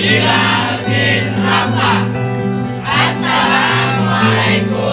Ilahuddin Rabbah. Assalamualaikum.